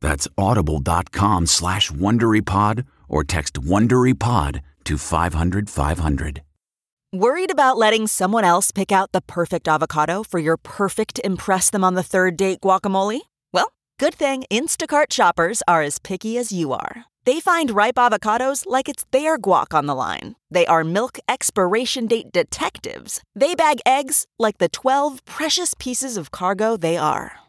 That's audible.com slash WonderyPod or text WonderyPod to 500 500. Worried about letting someone else pick out the perfect avocado for your perfect Impress Them on the Third Date guacamole? Well, good thing Instacart shoppers are as picky as you are. They find ripe avocados like it's their guac on the line. They are milk expiration date detectives. They bag eggs like the 12 precious pieces of cargo they are.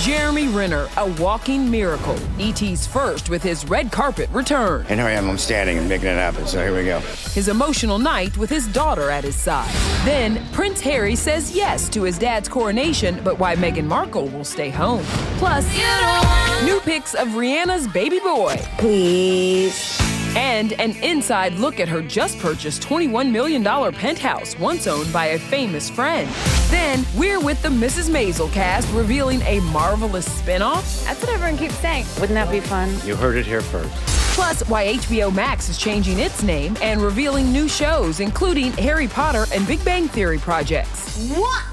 Jeremy Renner, a walking miracle. ET's first with his red carpet return. And here I am, I'm standing and making it happen. So here we go. His emotional night with his daughter at his side. Then, Prince Harry says yes to his dad's coronation, but why Meghan Markle will stay home. Plus, new pics of Rihanna's baby boy. Please. And an inside look at her just purchased $21 million penthouse, once owned by a famous friend. Then, we're with the Mrs. Maisel cast revealing a marvelous spinoff. That's what everyone keeps saying. Wouldn't that be fun? You heard it here first. Plus, why HBO Max is changing its name and revealing new shows, including Harry Potter and Big Bang Theory projects. What?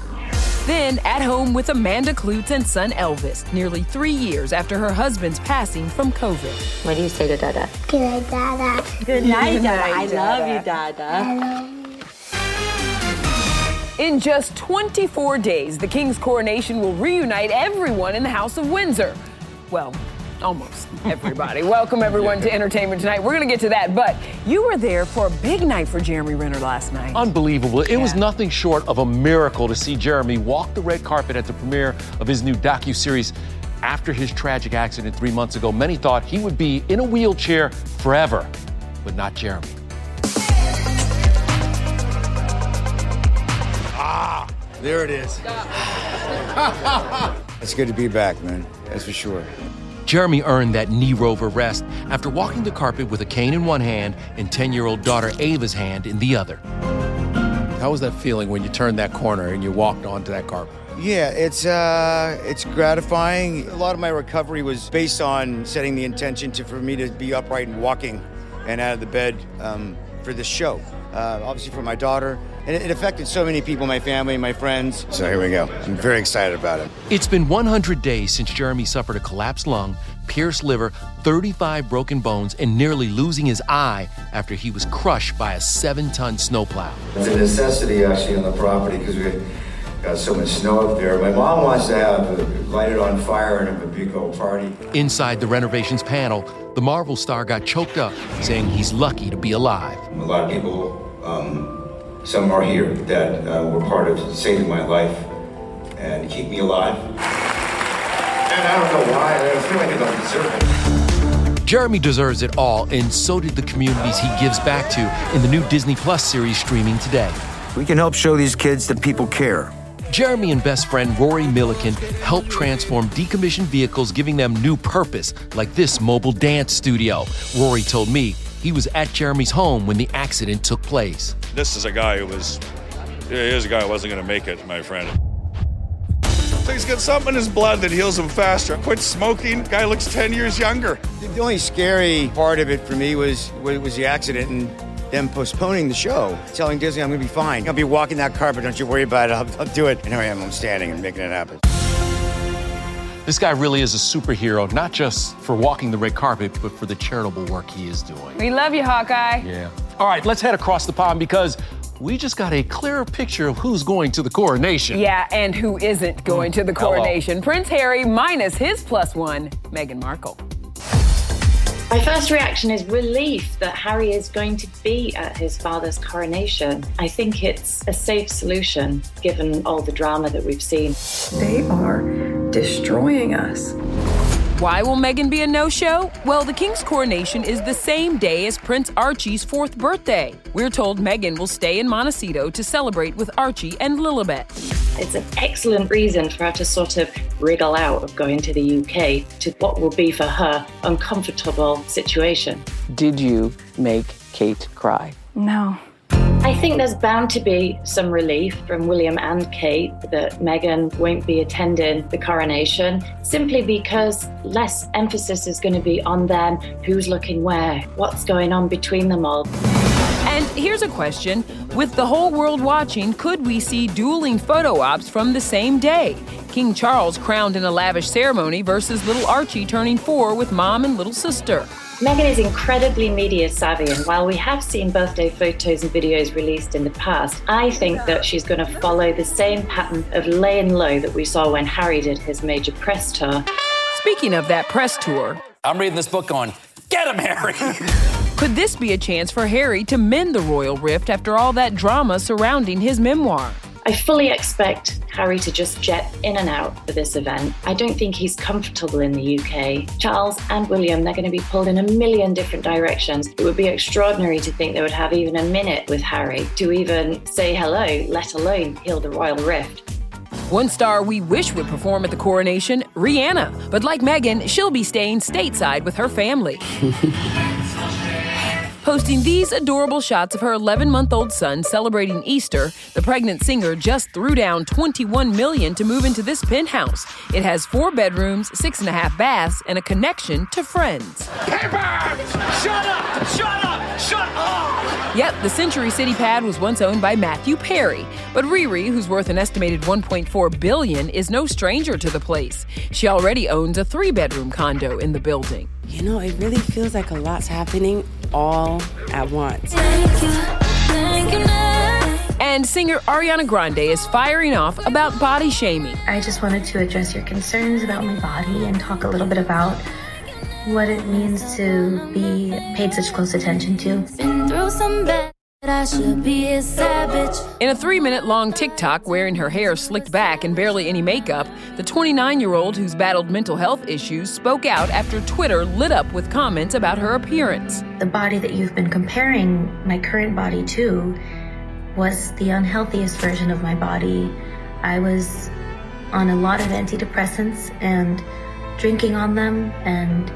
Then, at home with Amanda Kloots and son Elvis, nearly three years after her husband's passing from COVID. What do you say to Dada? Good, Dada. Good night, Dada. I love you, Dada. In just 24 days, the King's coronation will reunite everyone in the House of Windsor. Well, almost everybody. Welcome, everyone, to Entertainment Tonight. We're going to get to that, but you were there for a big night for Jeremy Renner last night. Unbelievable. It was nothing short of a miracle to see Jeremy walk the red carpet at the premiere of his new docu-series after his tragic accident three months ago. Many thought he would be in a wheelchair forever, but not Jeremy. Ah, there it is. it's good to be back, man. That's for sure. Jeremy earned that knee rover rest after walking the carpet with a cane in one hand and 10 year old daughter Ava's hand in the other. How was that feeling when you turned that corner and you walked onto that carpet? Yeah, it's uh, it's gratifying. A lot of my recovery was based on setting the intention to for me to be upright and walking, and out of the bed um, for this show. Uh, obviously for my daughter, and it, it affected so many people, my family, my friends. So here we go. I'm very excited about it. It's been 100 days since Jeremy suffered a collapsed lung, pierced liver, 35 broken bones, and nearly losing his eye after he was crushed by a seven ton snowplow. It's a necessity actually on the property because we got so much snow up there. My mom wants to have it light it on fire and have a big old party. Inside the Rennervations panel, the Marvel star got choked up, saying he's lucky to be alive. A lot of people, um, some are here that uh, were part of saving my life and keep me alive. And I don't know why. I feel like I don't deserve it. Jeremy deserves it all, and so did the communities he gives back to in the new Disney Plus series streaming today. We can help show these kids that people care. Jeremy and best friend Rory Milliken helped transform decommissioned vehicles, giving them new purpose, like this mobile dance studio. Rory told me he was at Jeremy's home when the accident took place. This is a guy who was, he is a guy who wasn't going to make it, my friend. He's got something in his blood that heals him faster. Quit smoking. Guy looks 10 years younger. The only scary part of it for me was was the accident and them postponing the show, telling Disney I'm going to be fine. I'll be walking that carpet. Don't you worry about it. I'll, I'll do it. And here I am. I'm standing and making it happen. This guy really is a superhero, not just for walking the red carpet, but for the charitable work he is doing. We love you, Hawkeye. Yeah. All right, let's head across the pond because we just got a clearer picture of who's going to the coronation. Yeah, and who isn't going to the Hello. coronation. Prince Harry minus his plus one, Meghan Markle. My first reaction is relief that Harry is going to be at his father's coronation. I think it's a safe solution given all the drama that we've seen. They are destroying us. Why will Meghan be a no show? Well, the King's coronation is the same day as Prince Archie's fourth birthday. We're told Meghan will stay in Montecito to celebrate with Archie and Lilibet. It's an excellent reason for her to sort of wriggle out of going to the UK to what will be for her uncomfortable situation. Did you make Kate cry? No. I think there's bound to be some relief from William and Kate that Meghan won't be attending the coronation simply because less emphasis is going to be on them, who's looking where, what's going on between them all. And here's a question With the whole world watching, could we see dueling photo ops from the same day? King Charles crowned in a lavish ceremony versus little Archie turning four with mom and little sister. Meghan is incredibly media savvy, and while we have seen birthday photos and videos released in the past, I think that she's going to follow the same pattern of laying low that we saw when Harry did his major press tour. Speaking of that press tour, I'm reading this book on get him, Harry! could this be a chance for Harry to mend the royal rift after all that drama surrounding his memoir? I fully expect Harry to just jet in and out for this event. I don't think he's comfortable in the UK. Charles and William, they're going to be pulled in a million different directions. It would be extraordinary to think they would have even a minute with Harry to even say hello, let alone heal the royal rift. One star we wish would perform at the coronation, Rihanna. But like Meghan, she'll be staying stateside with her family. Posting these adorable shots of her 11 month old son celebrating Easter, the pregnant singer just threw down 21 million to move into this penthouse. It has four bedrooms, six and a half baths, and a connection to friends. Shut up! Shut up! Shut up! Yep, the Century City pad was once owned by Matthew Perry, but Riri, who's worth an estimated 1.4 billion, is no stranger to the place. She already owns a three-bedroom condo in the building. You know, it really feels like a lot's happening all at once. And singer Ariana Grande is firing off about body shaming. I just wanted to address your concerns about my body and talk a little bit about what it means to be paid such close attention to. In a three minute long TikTok wearing her hair slicked back and barely any makeup, the 29 year old who's battled mental health issues spoke out after Twitter lit up with comments about her appearance. The body that you've been comparing my current body to was the unhealthiest version of my body. I was on a lot of antidepressants and drinking on them and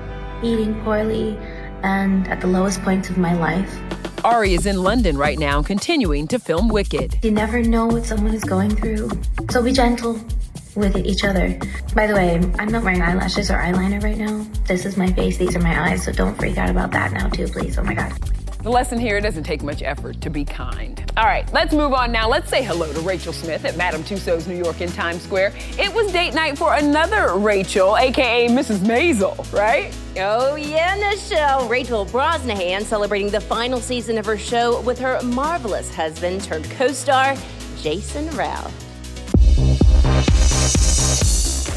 eating poorly and at the lowest points of my life. Ari is in London right now, continuing to film Wicked. You never know what someone is going through, so be gentle with each other. By the way, I'm not wearing eyelashes or eyeliner right now. This is my face, these are my eyes, so don't freak out about that now, too, please. Oh my god. The lesson here it doesn't take much effort to be kind. All right, let's move on now. Let's say hello to Rachel Smith at Madame Tussauds New York in Times Square. It was date night for another Rachel, aka Mrs. Maisel, right? Oh, yeah, Michelle. Rachel Brosnahan celebrating the final season of her show with her marvelous husband turned co star, Jason Ralph.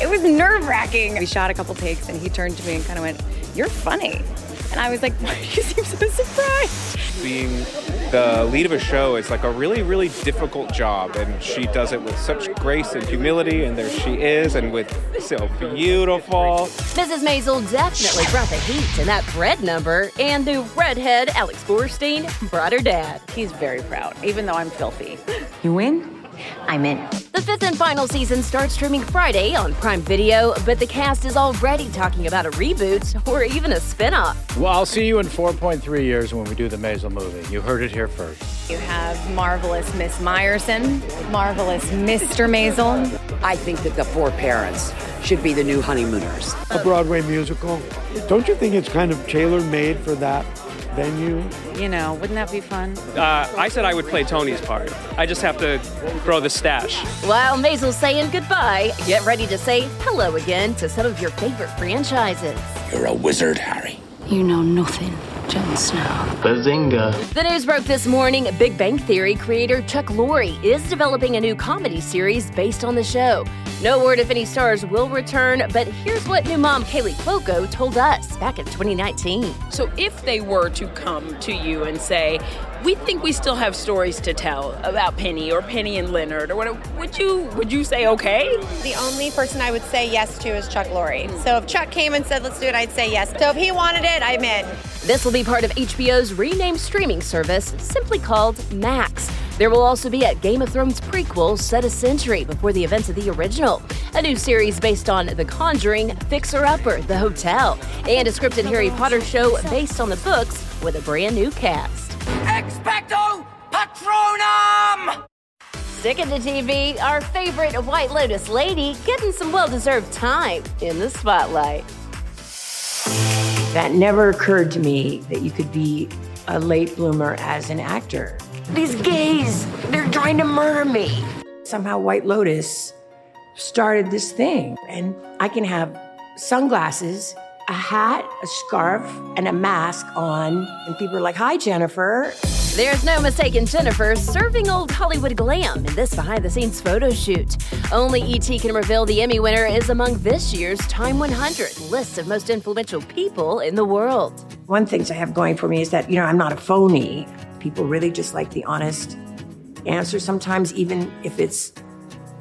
It was nerve wracking. We shot a couple takes and he turned to me and kind of went, You're funny. And I was like, Why do you seem so surprised? being the lead of a show is like a really, really difficult job, and she does it with such grace and humility, and there she is, and with so beautiful. Mrs. Maisel definitely brought the heat in that bread number, and the redhead Alex Borstein brought her dad. He's very proud, even though I'm filthy. You win? I'm in. The fifth and final season starts streaming Friday on Prime Video, but the cast is already talking about a reboot or even a spinoff. Well, I'll see you in 4.3 years when we do the Maisel movie. You heard it here first. You have marvelous Miss Meyerson, marvelous Mr. Maisel. I think that the four parents should be the new honeymooners. A Broadway musical. Don't you think it's kind of tailor made for that venue? You know, wouldn't that be fun? Uh, I said I would play Tony's part. I just have to grow the stash. While Maisel's saying goodbye, get ready to say hello again to some of your favorite franchises. You're a wizard, Harry. You know nothing, Jon Snow. Bazinga. The news broke this morning. Big Bang Theory creator Chuck Lorre is developing a new comedy series based on the show. No word if any stars will return, but here's what new mom Kaley Cuoco told us back in 2019. So if they were to come to you and say, we think we still have stories to tell about Penny or Penny and Leonard or whatever, would you would you say okay? The only person I would say yes to is Chuck Lorre. Hmm. So if Chuck came and said let's do it, I'd say yes. So if he wanted it, I'm in. This will be part of HBO's renamed streaming service, simply called Max. There will also be a Game of Thrones prequel set a century before the events of the original, a new series based on The Conjuring, Fixer Upper, The Hotel, and a scripted Harry Potter show based on the books with a brand new cast. Expecto Patronum! Sticking to the TV, our favorite White Lotus lady getting some well deserved time in the spotlight. That never occurred to me that you could be a late bloomer as an actor. These gays, they're trying to murder me. Somehow, White Lotus started this thing, and I can have sunglasses, a hat, a scarf, and a mask on, and people are like, Hi, Jennifer. There's no mistaking Jennifer serving old Hollywood glam in this behind the scenes photo shoot. Only ET can reveal the Emmy winner is among this year's Time 100 list of most influential people in the world. One thing I have going for me is that, you know, I'm not a phony. People really just like the honest answer sometimes, even if it's,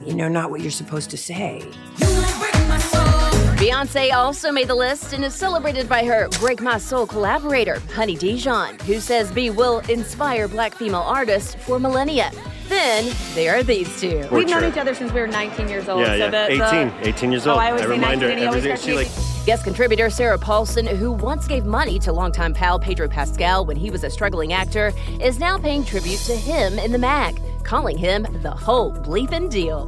you know, not what you're supposed to say. Beyonce also made the list and is celebrated by her Break My Soul collaborator, Honey Dijon, who says B will inspire black female artists for millennia. Then there are these two. We've known each other since we were 19 years old. Yeah, so yeah. the, 18. the, 18 years old. Oh, old. I always say 19 and he always every day. corrects She like Guest contributor Sarah Paulson, who once gave money to longtime pal Pedro Pascal when he was a struggling actor, is now paying tribute to him in the mag, calling him the whole bleeping deal.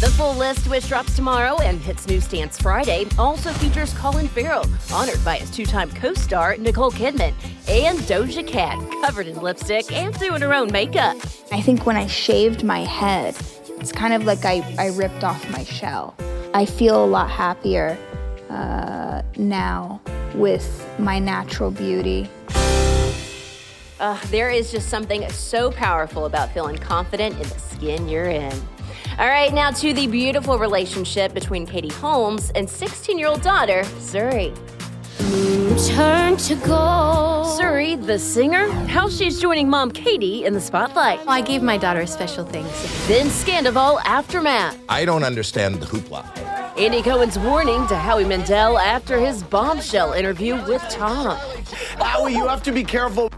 The full list, which drops tomorrow and hits newsstands Friday, also features Colin Farrell, honored by his two time co star Nicole Kidman, and Doja Cat, covered in lipstick and doing her own makeup. I think when I shaved my head, it's kind of like I, I ripped off my shell. I feel a lot happier uh, now with my natural beauty. Uh, there is just something so powerful about feeling confident in the skin you're in. All right, now to the beautiful relationship between Katie Holmes and 16 year old daughter, Suri. Turn to gold. Suri, the singer, how she's joining mom Katie in the spotlight. I gave my daughter special things. Then Scandoval aftermath. I don't understand the hoopla. Andy Cohen's warning to Howie Mandel after his bombshell interview with Tom. Howie, you have to be careful.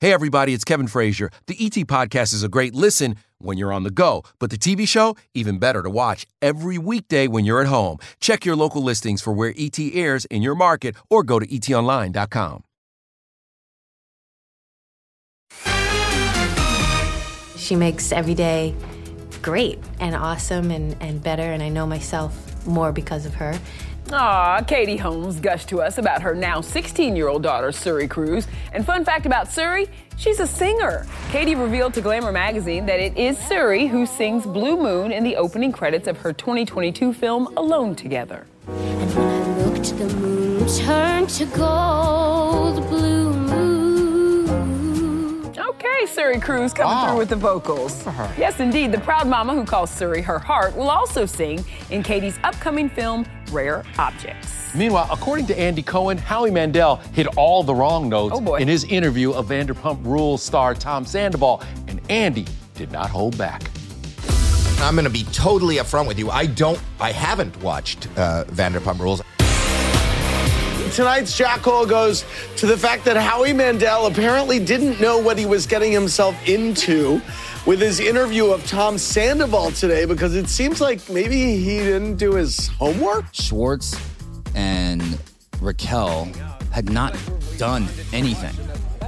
Hey, everybody, it's Kevin Frazier. The ET Podcast is a great listen when you're on the go, but the TV show, even better to watch every weekday when you're at home. Check your local listings for where ET airs in your market or go to etonline.com. She makes every day great and awesome and, and better, and I know myself more because of her. Aw, Katie Holmes gushed to us about her now 16 year old daughter, Suri Cruise. And fun fact about Suri, she's a singer. Katie revealed to Glamour magazine that it is Suri who sings Blue Moon in the opening credits of her 2022 film Alone Together. Looked the moon turn to gold, blue moon. Okay, Hey, Suri Cruise coming Wow. through with the vocals. Yes, indeed. The proud mama who calls Suri her heart will also sing in Katie's upcoming film, Rare Objects. Meanwhile, according to Andy Cohen, Howie Mandel hit all the wrong notes in his interview of Vanderpump Rules star Tom Sandoval, and Andy did not hold back. I'm going to be totally upfront with you. I don't, I haven't watched uh, Vanderpump Rules. Tonight's Jack goes to the fact that Howie Mandel apparently didn't know what he was getting himself into with his interview of Tom Sandoval today because it seems like maybe he didn't do his homework. Schwartz and Raquel had not done anything,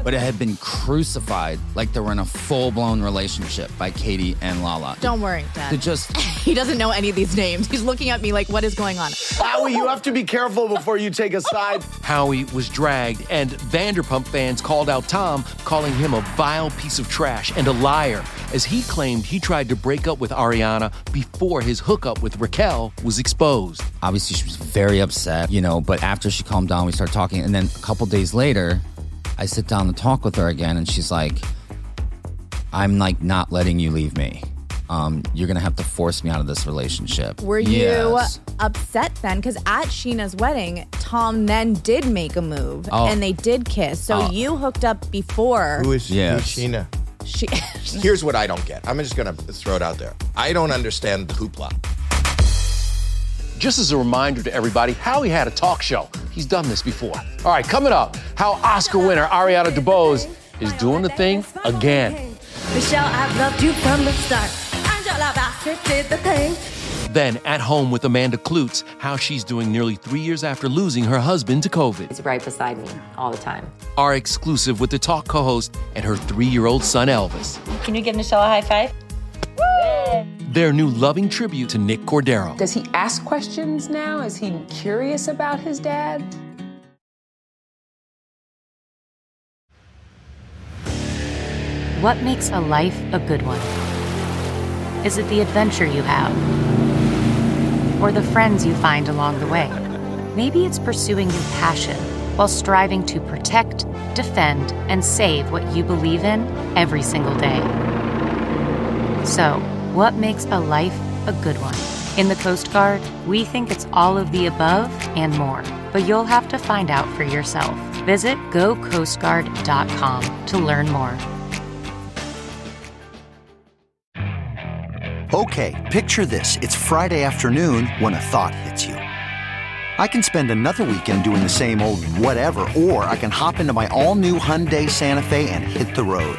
but it had been crucified like they were in a full blown relationship by Katie and Lala. Don't worry, Dad. To just he doesn't know any of these names. He's looking at me like, what is going on? Howie, you have to be careful before you take a side. Howie was dragged, and Vanderpump fans called out Tom, calling him a vile piece of trash and a liar, as he claimed he tried to break up with Ariana before his hookup with Raquel was exposed. Obviously, she was very upset, you know, but after she calmed down, we started talking. And then a couple days later, I sit down to talk with her again, and she's like, I'm like not letting you leave me. Um, you're gonna have to force me out of this relationship. Were Yes. you upset then? Because at Scheana's wedding, Tom then did make a move Oh. and they did kiss. So Oh. you hooked up before. Who is Yes. who's Scheana? She- Here's what I don't get. I'm just going to throw it out there. I don't understand the hoopla. Just as a reminder to everybody, Howie had a talk show. He's done this before. All right, coming up, how Oscar winner Ariana DeBose is doing the thing again. Michelle, I've loved you from the start. Angela Bassett did the thing. Then, at home with Amanda Kloots, how she's doing nearly three years after losing her husband to COVID. He's right beside me all the time. Our exclusive with the talk co host and her three year old son Elvis. Can you give Michelle a high five? Their new loving tribute to Nick Cordero. Does he ask questions now? Is he curious about his dad? What makes a life a good one? Is it the adventure you have? Or the friends you find along the way? Maybe it's pursuing your passion while striving to protect, defend, and save what you believe in every single day. So, what makes a life a good one? In the Coast Guard, we think it's all of the above and more, but you'll have to find out for yourself. Visit gocoastguard.com to learn more. Okay, picture this. It's Friday afternoon when a thought hits you. I can spend another weekend doing the same old whatever, or I can hop into my all new Hyundai Santa Fe and hit the road.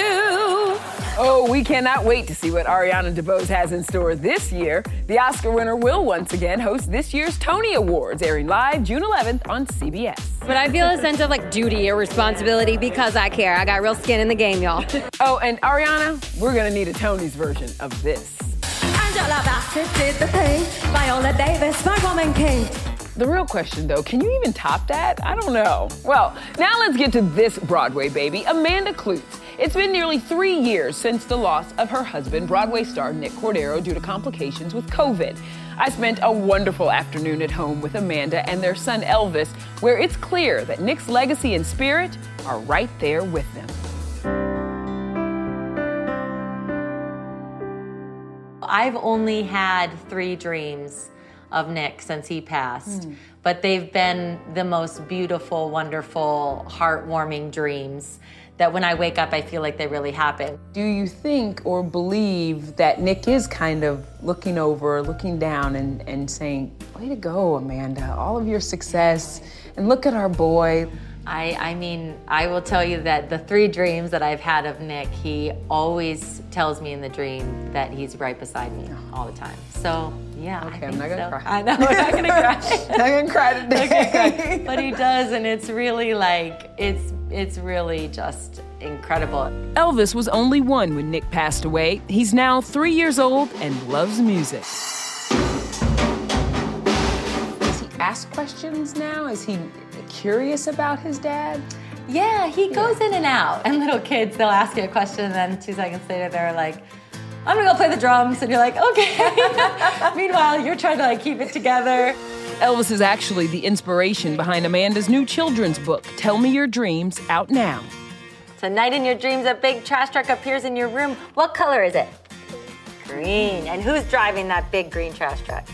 Oh, we cannot wait to see what Ariana DeBose has in store this year. The Oscar winner will once again host this year's Tony Awards, airing live June 11th on CBS. But I feel a sense of like duty or responsibility because I care. I got real skin in the game, y'all. Oh, and Ariana, we're gonna need a Tony's version of this. Angela Bassett did the thing. Viola Davis, my woman king. The real question, though, can you even top that? I don't know. Well, now let's get to this Broadway baby, Amanda Kloots. It's been nearly three years since the loss of her husband, Broadway star Nick Cordero, due to complications with COVID. I spent a wonderful afternoon at home with Amanda and their son Elvis, where it's clear that Nick's legacy and spirit are right there with them. I've only had three dreams of Nick since he passed, hmm. But they've been the most beautiful, wonderful, heartwarming dreams that when I wake up, I feel like they really happen. Do you think or believe that Nick is kind of looking over, looking down, and, and saying, Way to go, Amanda, all of your success, and look at our boy? I, I mean, I will tell you that the three dreams that I've had of Nick, he always tells me in the dream that he's right beside me all the time. So, yeah. Okay, I I'm think not gonna so. cry. I know, I'm not gonna cry. I'm not gonna cry today. Not gonna cry. But he does, and it's really like, it's, it's really just incredible. Elvis was only one when Nick passed away. He's now three years old and loves music. Does he ask questions now? Is he curious about his dad? Yeah, he goes in and out. And little kids, they'll ask you a question, and then two seconds later, they're like, I'm gonna go play the drums. And you're like, okay. Meanwhile, you're trying to like keep it together. Elvis is actually the inspiration behind Amanda's new children's book, Tell Me Your Dreams, out now. Tonight in your dreams, a big trash truck appears in your room. What color is it? Green. And who's driving that big green trash truck?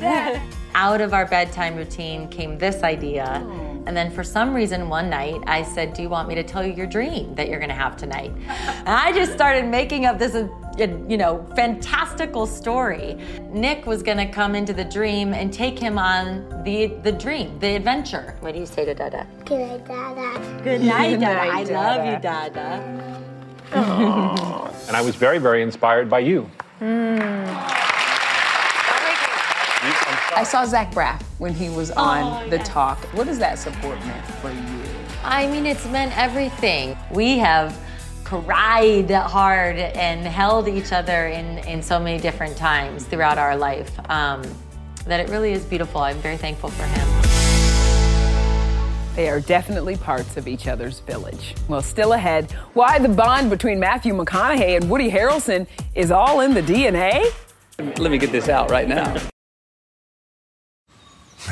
Out of our bedtime routine came this idea. And then for some reason, one night, I said, Do you want me to tell you your dream that you're gonna have tonight? And I just started making up this, uh, you know, fantastical story. Nick was gonna come into the dream and take him on the, the dream, the adventure. What do you say to Dada? Good night, Dada. Good night, Good Dada. I love Dada. you, Dada. And I was very, very inspired by you. I saw Zach Braff when he was on The Talk. What does that support meant for you? I mean, it's meant everything. We have cried hard and held each other in, in so many different times throughout our life um, that it really is beautiful. I'm very thankful for him. They are definitely parts of each other's village. Well, still ahead, why the bond between Matthew McConaughey and Woody Harrelson is all in the DNA? Let me get this out right now.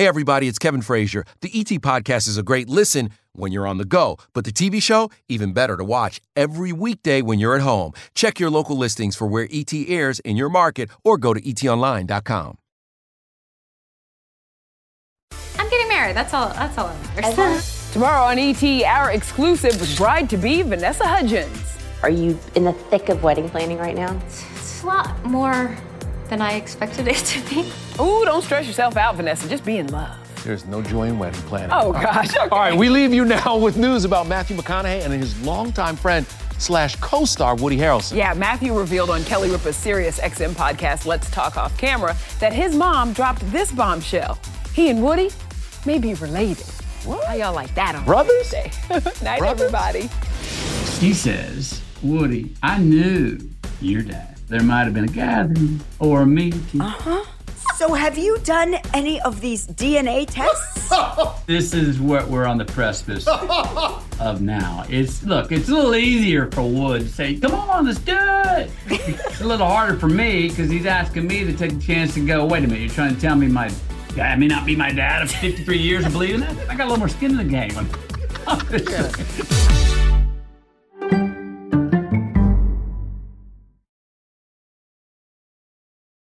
Hey, everybody, it's Kevin Frazier. The ET Podcast is a great listen when you're on the go, but the TV show, even better to watch every weekday when you're at home. Check your local listings for where ET airs in your market or go to etonline.com. I'm getting married. That's all. That's all that matters. Tomorrow on ET, our exclusive with bride to be Vanessa Hudgens. Are you in the thick of wedding planning right now? It's a lot more than I expected it to be. Ooh, don't stress yourself out, Vanessa. Just be in love. There's no joy in wedding planning. Oh, gosh. All right, we leave you now with news about Matthew McConaughey and his longtime friend slash co-star Woody Harrelson. Yeah, Matthew revealed on Kelly Ripa's Sirius XM podcast, Let's Talk Off Camera, that his mom dropped this bombshell. He and Woody may be related. What? How y'all like that on Brothers? Tuesday? Night, Brothers? everybody. He says, Woody, I knew your dad. There might have been a gathering or a meeting. Uh huh. So, have you done any of these DNA tests? This is what we're on the precipice of now. It's look, it's a little easier for Wood to say, "Come on, let's do it." It's a little harder for me because he's asking me to take a chance to go. Wait a minute, you're trying to tell me my guy may not be my dad of 53 years of believing that? I got a little more skin in the game.